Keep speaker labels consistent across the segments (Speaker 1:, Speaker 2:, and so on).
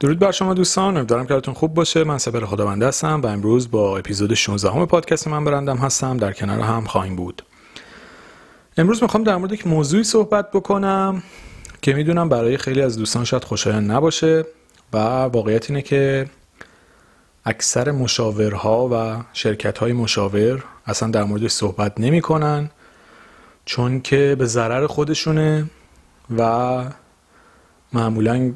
Speaker 1: درود بر شما دوستان. امیدوارم که حالتون خوب باشه. من سپر خداونده هستم و امروز با اپیزود 16 همه پادکست من برندم هستم. در کنار هم خواهیم بود. امروز می‌خوام در مورد یک موضوعی صحبت بکنم که می‌دونم برای خیلی از دوستان شاید خوشایند نباشه و واقعیت اینه که اکثر مشاورها و شرکت های مشاور اصلا در موردش صحبت نمی‌کنن چون که به ضرر خودشونه و معمولا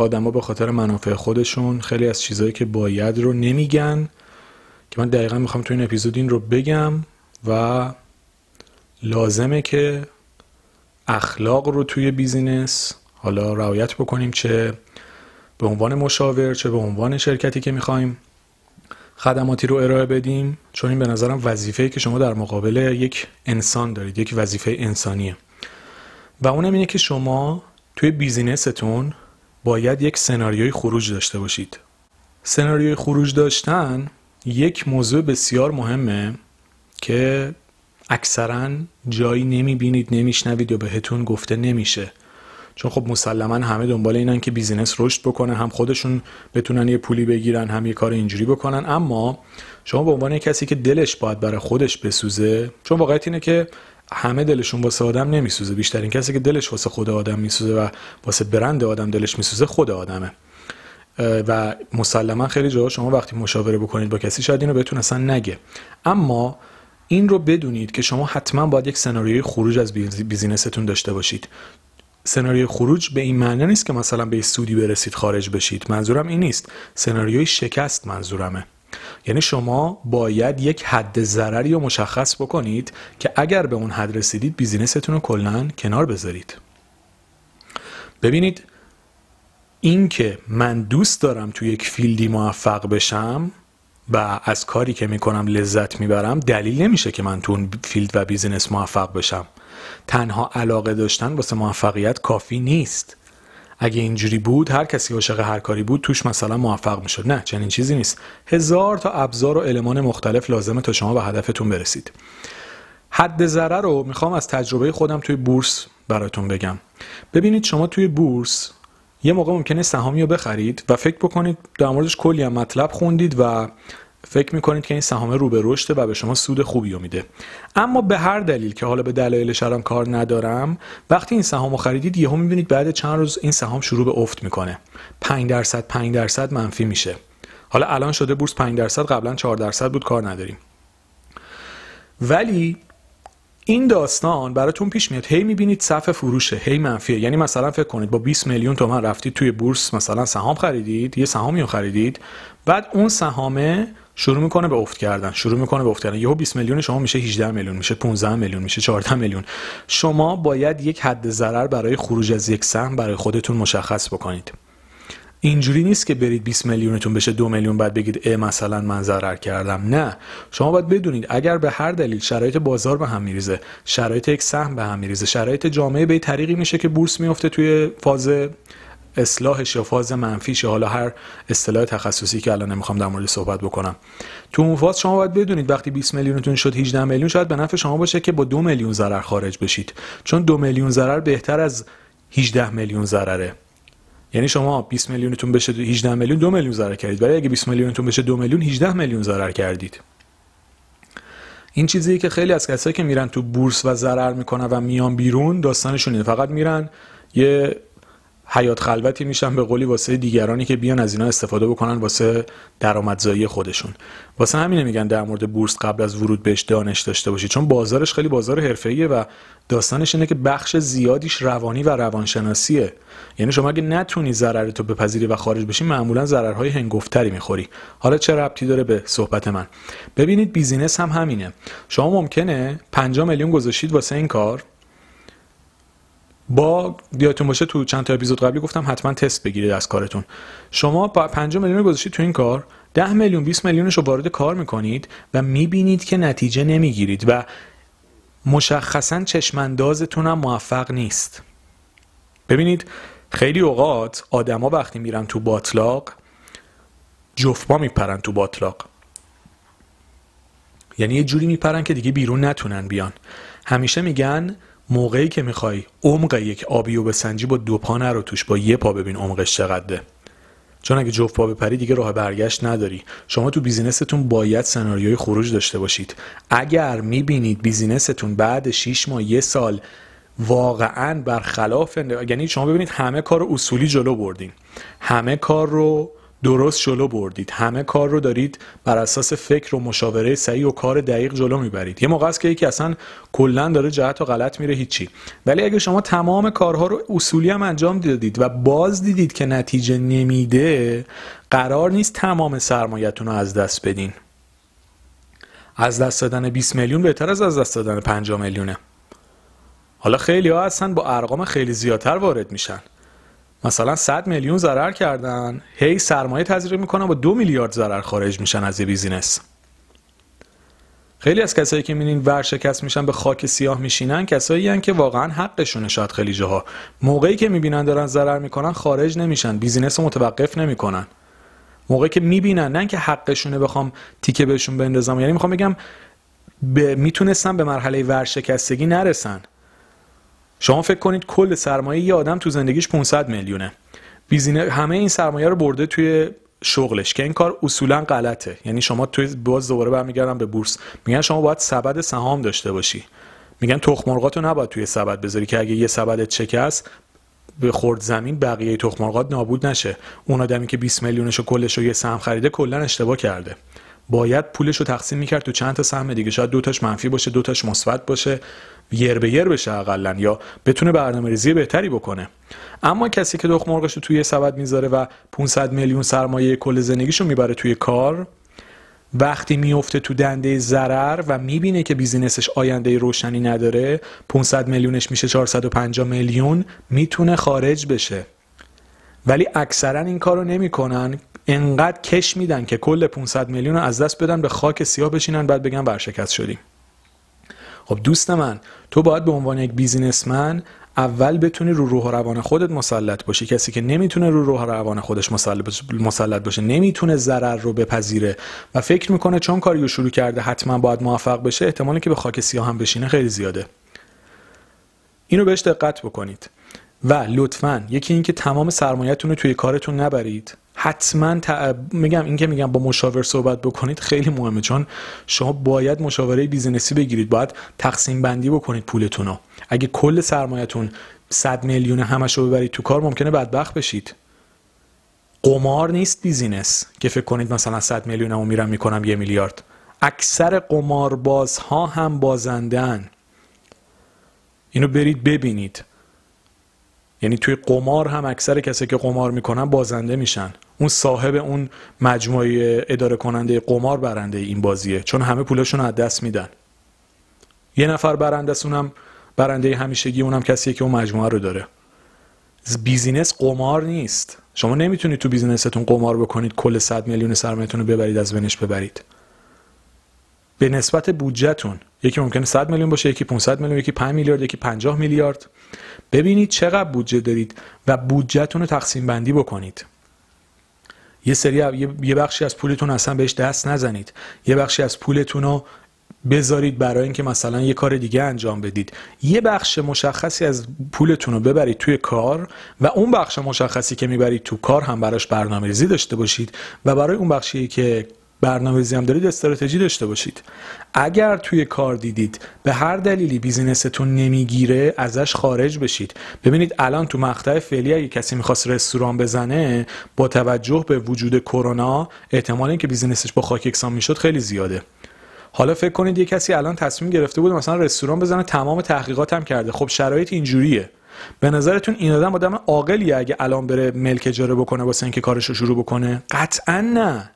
Speaker 1: آدما به خاطر منافع خودشون خیلی از چیزهایی که باید رو نمیگن که من دقیقا می‌خوام تو این اپیزود این رو بگم و لازمه که اخلاق رو توی بیزینس حالا رعایت بکنیم چه به عنوان مشاور چه به عنوان شرکتی که می‌خوایم خدماتی رو ارائه بدیم. چون این به نظرم وظیفه‌ای که شما در مقابل یک انسان دارید یک وظیفه انسانیه. و اونم اینه که شما توی بیزینستون باید یک سناریوی خروج داشته باشید. سناریوی خروج داشتن یک موضوع بسیار مهمه که اکثرا جایی نمی‌بینید نمیشنوید یا بهتون گفته نمیشه. چون خب مسلما همه دنبال اینن که بیزینس رشد بکنه هم خودشون بتونن یه پولی بگیرن هم یه کار اینجوری بکنن. اما شما به عنوان کسی که دلش باید برای خودش بسوزه چون واقعیت اینه که همه دلشون واسه آدم نمیسوزه. بیشترین کسی که دلش واسه خود آدم میسوزه و واسه برند آدم دلش میسوزه خود آدمه. و مسلما خیلی جاها شما وقتی مشاوره بکنید با کسی شاید اینو بهتون اصلا نگه. اما این رو بدونید که شما حتما باید یک سناریوی خروج از بیزینستون داشته باشید. سناریوی خروج به این معنی نیست که مثلا به سودی برسید خارج بشید. منظورم این نیست. سناریوی شکست منظورمه. یعنی شما باید یک حد ضرری رو مشخص بکنید که اگر به اون حد رسیدید business تون رو کلا کنار بذارید. ببینید این که من دوست دارم تو یک field ی موفق بشم و از کاری که می‌کنم لذت می‌برم دلیل نمیشه که من تو اون field و business موفق بشم. تنها علاقه داشتن واسه موفقیت کافی نیست. اگه اینجوری بود هر کسی عاشق هر کاری بود توش مثلا موفق می‌شد. نه چنین چیزی نیست. هزار تا ابزار و المان مختلف لازمه تا شما به هدفتون برسید. حد ضرر رو می‌خوام از تجربه خودم توی بورس براتون بگم. ببینید شما توی بورس یه موقع ممکنه سهامی رو بخرید و فکر بکنید در موردش کلی هم مطلب خوندید و فکر می‌کنید که این سهام رو به رشده و به شما سود خوبی میده. اما به هر دلیل که حالا به دلایل الان کار ندارم وقتی این سهام رو خریدید یهو می‌بینید بعد چند روز این سهام شروع به افت می‌کنه. 5 درصد 5 درصد منفی میشه. حالا الان شده بورس 5 درصد قبلا 4 درصد بود کار نداریم. ولی این داستان براتون پیش میاد. هی می‌بینید صف فروشه هی منفیه. یعنی مثلا فکر کنید با 20 میلیون تومن رفتید توی بورس مثلا سهام خریدید یه سهامی رو خریدید بعد اون سهامه شروع می‌کنه به افت کردن شروع می‌کنه به افت کردن. یهو 20 میلیون شما میشه 18 میلیون میشه 15 میلیون میشه 14 میلیون. شما باید یک حد ضرر برای خروج از یک سهم برای خودتون مشخص بکنید. اینجوری نیست که برید 20 میلیونتون بشه دو میلیون بعد بگید اه مثلا من ضرر کردم. نه. شما باید بدونید اگر به هر دلیل شرایط بازار به هم میریزه شرایط یک سهم به هم میریزه شرایط جامعه به طریقی میشه که بورس میفته توی فاز اصلاحش یا فاز منفیش حالا هر اصطلاح تخصصی که الان نمی‌خوام در مورد صحبت بکنم. تو اون فاز شما باید بدونید وقتی 20 میلیونتون شد 18 میلیون شاید به نفع شما باشه که با دو میلیون ضرر خارج بشید. چون دو میلیون ضرر بهتر از 18 میلیون ضرره. یعنی شما 20 میلیونتون بشه 18 میلیون دو میلیون ضرر کردید. ولی اگه 20 میلیونتون بشه دو میلیون 18 میلیون ضرر کردید. این چیزی که خیلی از کسایی که میرن تو بورس و ضرر می‌کنن و میان بیرون داستانشون اینه. فقط میرن یه حیات خلوتی میشن به قولی واسه دیگرانی که بیان از اینا استفاده بکنن واسه درآمدزایی خودشون. واسه همینه میگن در مورد بورس قبل از ورود بهش دانش داشته باشی. چون بازارش خیلی بازار حرفه‌ایه و داستانش اینه که بخش زیادیش روانی و روانشناسیه. یعنی شما اگه نتونی ضرر تو بپذیری و خارج بشی معمولا ضررهای هنگفتری می‌خوری. حالا چه ربطی داره به صحبت من؟ ببینید بیزینس هم همینه. شما ممکنه 5 میلیون گذاشتید واسه این کار با یادتون باشه تو چند تا اپیزود قبلی گفتم حتما تست بگیرید از کارتون. شما با 5 میلیون گذاشتید تو این کار 10 میلیون 20 میلیونش رو وارد کار می‌کنید و می‌بینید که نتیجه نمی‌گیرید و مشخصا چشماندازتون هم موفق نیست. ببینید خیلی اوقات آدما وقتی میرن تو باطلاق جفما میپرن تو باطلاق. یعنی یه جوری میپرن که دیگه بیرون نتونن بیان. همیشه میگن موقعی که می‌خوای عمق یک آبی رو بسنجی با دو پا رو توش با یه پا ببین عمقش چقدره. چون اگه جفت پا بپری دیگه راه برگشت نداری. شما تو بیزینستون باید سناریوی خروج داشته باشید. اگر می‌بینید بیزینستون بعد 6 ماه یه سال واقعا برخلاف یعنی شما ببینید همه کار اصولی جلو بردین. همه کار رو درست جلو بردید. همه کار رو دارید بر اساس فکر و مشاوره صحیح و کار دقیق جلو می‌برید. یه موقع است که یکی اصلا کلا داره جهت و غلط میره هیچی. ولی اگه شما تمام کارها رو اصولی هم انجام دادید و باز دیدید که نتیجه نمیده قرار نیست تمام سرمایتون رو از دست بدین. از دست دادن 20 میلیون بهتر از از دست دادن 5 میلیونه. حالا خیلی ها هستن با ارقام خیلی زیادتر وارد میشن. مثلا 100 میلیون ضرر کردن. هی سرمایه تزریق می‌کنن با دو میلیارد ضرر خارج میشن از یه بیزینس. خیلی از کسایی که می‌بینین ورشکست میشن به خاک سیاه میشینن کسایی هن که واقعا حقشونه شاید خیلی جاها. موقعی که می‌بینن دارن ضرر می‌کنن خارج نمیشن بیزینس رو متوقف نمی‌کنن. موقعی که می‌بینن نه که حقشونه بخوام تیکه بهشون بندازم. یعنی می‌خوام بگم به می‌تونستن به مرحله ورشکستگی نرسن. شما فکر کنید کل سرمایه یه آدم تو زندگیش 500 میلیونه. بیزینه همه این سرمایه رو برده توی شغلش که این کار اصولا غلطه. یعنی شما توی باز دوباره برمیگردم به بورس. میگن شما باید سبد سهام داشته باشی. میگن تخم مرغاتو نباید توی سبد بذاری که اگه یه سبدت شکست به خورد زمین بقیه تخم نابود نشه. اون آدمی که 20 میلیونش و کلش رو یه سهم خریده کلا اشتباه کرده. باید پولش رو تقسیم می‌کرد تو چند تا سهم. دیگه شاید دوتاش منفی باشه دوتاش مثبت باشه. یر به یر بشه اقلا یا بتونه برنامه ریزی بهتری بکنه. اما کسی که دخ مرغش رو توی سبد می‌ذاره و 500 میلیون سرمایه کل زندگیشو می‌بره توی کار وقتی میفته تو دنده ضرر و می‌بینه که بیزینسش آینده روشنی نداره 500 میلیونش میشه 450 میلیون می‌تونه خارج بشه. ولی اکثرا این کارو نمی‌کنن. انقدر کش میدن که کل 500 میلیون رو از دست بدن به خاک سیاه بشینن بعد بگن برشکست شدیم. خب دوست من تو باید به عنوان یک بیزینسمن اول بتونی رو روح و روان خودت مسلط باشی. کسی که نمی‌تونه رو روح و روان خودش مسلط باشه نمی‌تونه ضرر رو بپذیره و فکر می‌کنه چون کاریو شروع کرده حتما باید موفق بشه احتمالی که به خاک سیاه هم بشینه خیلی زیاده. اینو بهش دقت بکنید. و لطفا یکی اینکه تمام سرمایه‌تون رو توی کارتون نبرید. حتما میگم این که میگم با مشاور صحبت بکنید خیلی مهمه چون شما باید مشاوره بیزینسی بگیرید باید تقسیم بندی بکنید پولتون رو. اگه کل سرمایهتون 100 میلیون همش رو ببرید تو کار ممکنه بدبخت بشید. قمار نیست بیزینس که فکر کنید مثلا 100 میلیون رو میرم می‌کنم یه میلیارد. اکثر قماربازها هم بازندن اینو برید ببینید. یعنی توی قمار هم اکثر کسی که قمار می‌کنن بازنده میشن. اون صاحب اون مجموعه اداره کننده قمار برنده این بازیه چون همه پولشون از دست میدن. یه نفر برنده اونم برنده همیشگی اونم کسیه که اون مجموعه رو داره. بیزینس قمار نیست. شما نمی‌تونید تو بیزینستون قمار بکنید کل 100 میلیون سرمایه‌تون رو ببرید از بنش ببرید. به نسبت بودجهتون یکی ممکنه 100 میلیون باشه یکی 500 میلیون یکی 5 میلیارد یکی 50 میلیارد. ببینید چقدر بودجه دارید و بودجهتون رو تقسیم بندی بکنید. یه سری یه بخشی از پولتون اصلا بهش دست نزنید. یه بخشی از پولتون رو بذارید برای اینکه مثلا یه کار دیگه انجام بدید. یه بخش مشخصی از پولتون رو ببرید توی کار و اون بخش مشخصی که می‌برید تو کار هم براش برنامه ریزی داشته باشید و برای اون بخشی که برنامه‌ریزی هم دارید استراتژی داشته باشید. اگر توی کار دیدید به هر دلیلی بیزینستون نمی‌گیره ازش خارج بشید. ببینید الان تو مقطع فعلی اگه کسی می‌خواست رستوران بزنه با توجه به وجود کرونا احتمال اینکه بیزینسش با خاک یکسان می‌شد خیلی زیاده. حالا فکر کنید یه کسی الان تصمیم گرفته بود مثلا رستوران بزنه تمام تحقیقات هم کرده. خب شرایط اینجوریه. به نظرتون این آدم آدم عاقلیه اگه الان بره ملک اجاره بکنه واسه اینکه کارش رو شروع بکنه؟ قطعا نه.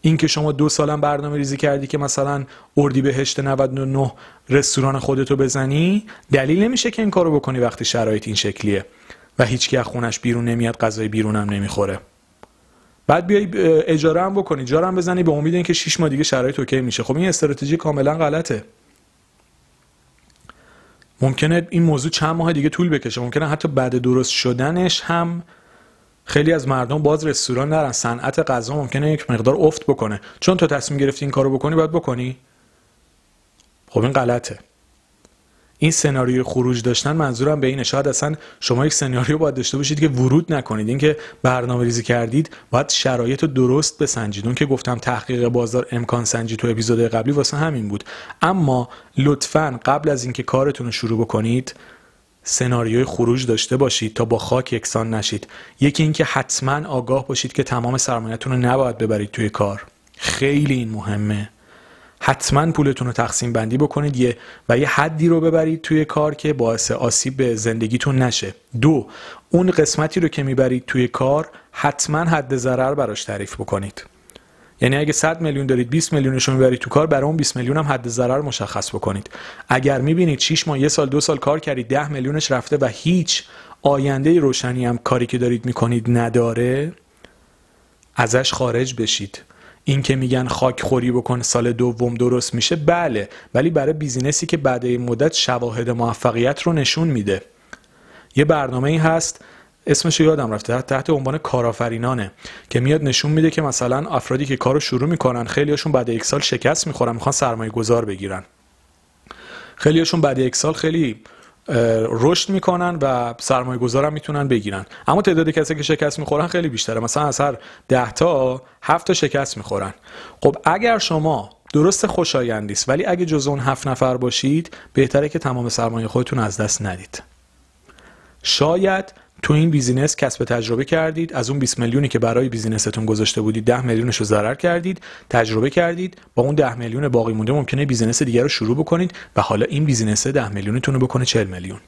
Speaker 1: اینکه شما دو سالم برنامه ریزی کردی که مثلا اردی بهشت 99 رستوران خودتو بزنی دلیل نمیشه که این کارو بکنی وقتی شرایط این شکلیه و هیچ از خونش بیرون نمیاد غذای بیرونم نمی‌خوره. بعد بیای اجاره هم بکنی اجاره هم بزنی به امید اینکه 6 ماه دیگه شرایط اوکی میشه. خب این استراتژی کاملا غلطه. ممکنه این موضوع چند ماه دیگه طول بکشه. ممکنه حتی بعد درست شدنش هم خیلی از مردم باز رستوران نرن. صنعت غذا ممکنه یک مقدار افت بکنه. چون تو تصمیم گرفتی این کارو بکنی باید بکنی. خب این غلطه. این سناریوی خروج داشتن منظورم به اینه. شاید اصلا شما یک سناریو باید داشته باشید که ورود نکنید. اینکه برنامه ریزی کردید باید شرایط درست بسنجید. اون که گفتم تحقیق بازار امکان سنجی تو اپیزود قبلی واسه همین بود. اما لطفا قبل از اینکه کارتون رو شروع بکنید سناریوی خروج داشته باشید تا با خاک یکسان نشید. یکی اینکه حتما آگاه باشید که تمام سرمایه‌تون رو نباید ببرید توی کار. خیلی این مهمه. حتما پولتون رو تقسیم بندی بکنید یه و یه حدی رو ببرید توی کار که باعث آسیب به زندگیتون نشه. دو اون قسمتی رو که می‌برید توی کار حتما حد ضرر براش تعریف بکنید. یعنی اگه 100 میلیون دارید 20 میلیونش رو می‌برید تو کار برای اون 20 میلیون هم حد ضرر مشخص بکنید. اگر می‌بینید 6 ماه یه سال دو سال کار کردید 10 میلیونش رفته و هیچ آینده روشنی هم کاری که دارید می‌کنید نداره ازش خارج بشید. این که میگن خاک خوری بکن سال دوم درست میشه بله. ولی برای بیزینسی که بعد این مدت شواهد موفقیت رو نشون میده. یه برنامه ای هست اسمش یادم رفته. تحت عنوان کارآفرینانه که میاد نشون میده که مثلا افرادی که کارو شروع می‌کنن خیلیاشون بعد یک سال شکست می‌خورن می‌خوان سرمایه گذار بگیرن. خیلیاشون بعد یک سال خیلی رشد می‌کنن و سرمایه گذارم می‌تونن بگیرن. اما تعداد کسی که شکست می‌خورن خیلی بیشتره. مثلا از هر ده تا هفت تا شکست می‌خورن. خب اگر شما درست خوشایندی است ولی اگه جزو اون هفت نفر باشید بهتره که تمام سرمایه خودتون از دست ندید. شاید تو این business کسب تجربه کردید از اون 20 میلیونی که برای business تون گذاشته بودید 10 میلیونش رو ضرر کردید تجربه کردید با اون 10 میلیون باقی مونده ممکنه business دیگر رو شروع بکنید و حالا این business 10 میلیونتون رو بکنه 40 میلیون.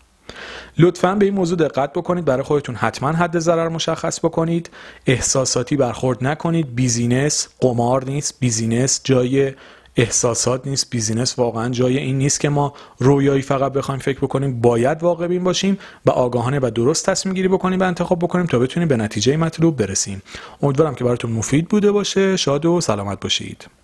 Speaker 1: لطفا به این موضوع دقت بکنید برای خودتون حتما حد ضرر مشخص بکنید. احساساتی برخورد نکنید. business قمار نیست. business جای احساسات نیست business واقعا جای این نیست که ما رویایی فقط بخوایم فکر بکنیم باید واقع بین باشیم و آگاهانه و درست تصمیم گیری بکنیم و انتخاب بکنیم تا بتونیم به نتیجه مطلوب برسیم. امیدوارم که براتون مفید بوده باشه. شاد و سلامت باشید.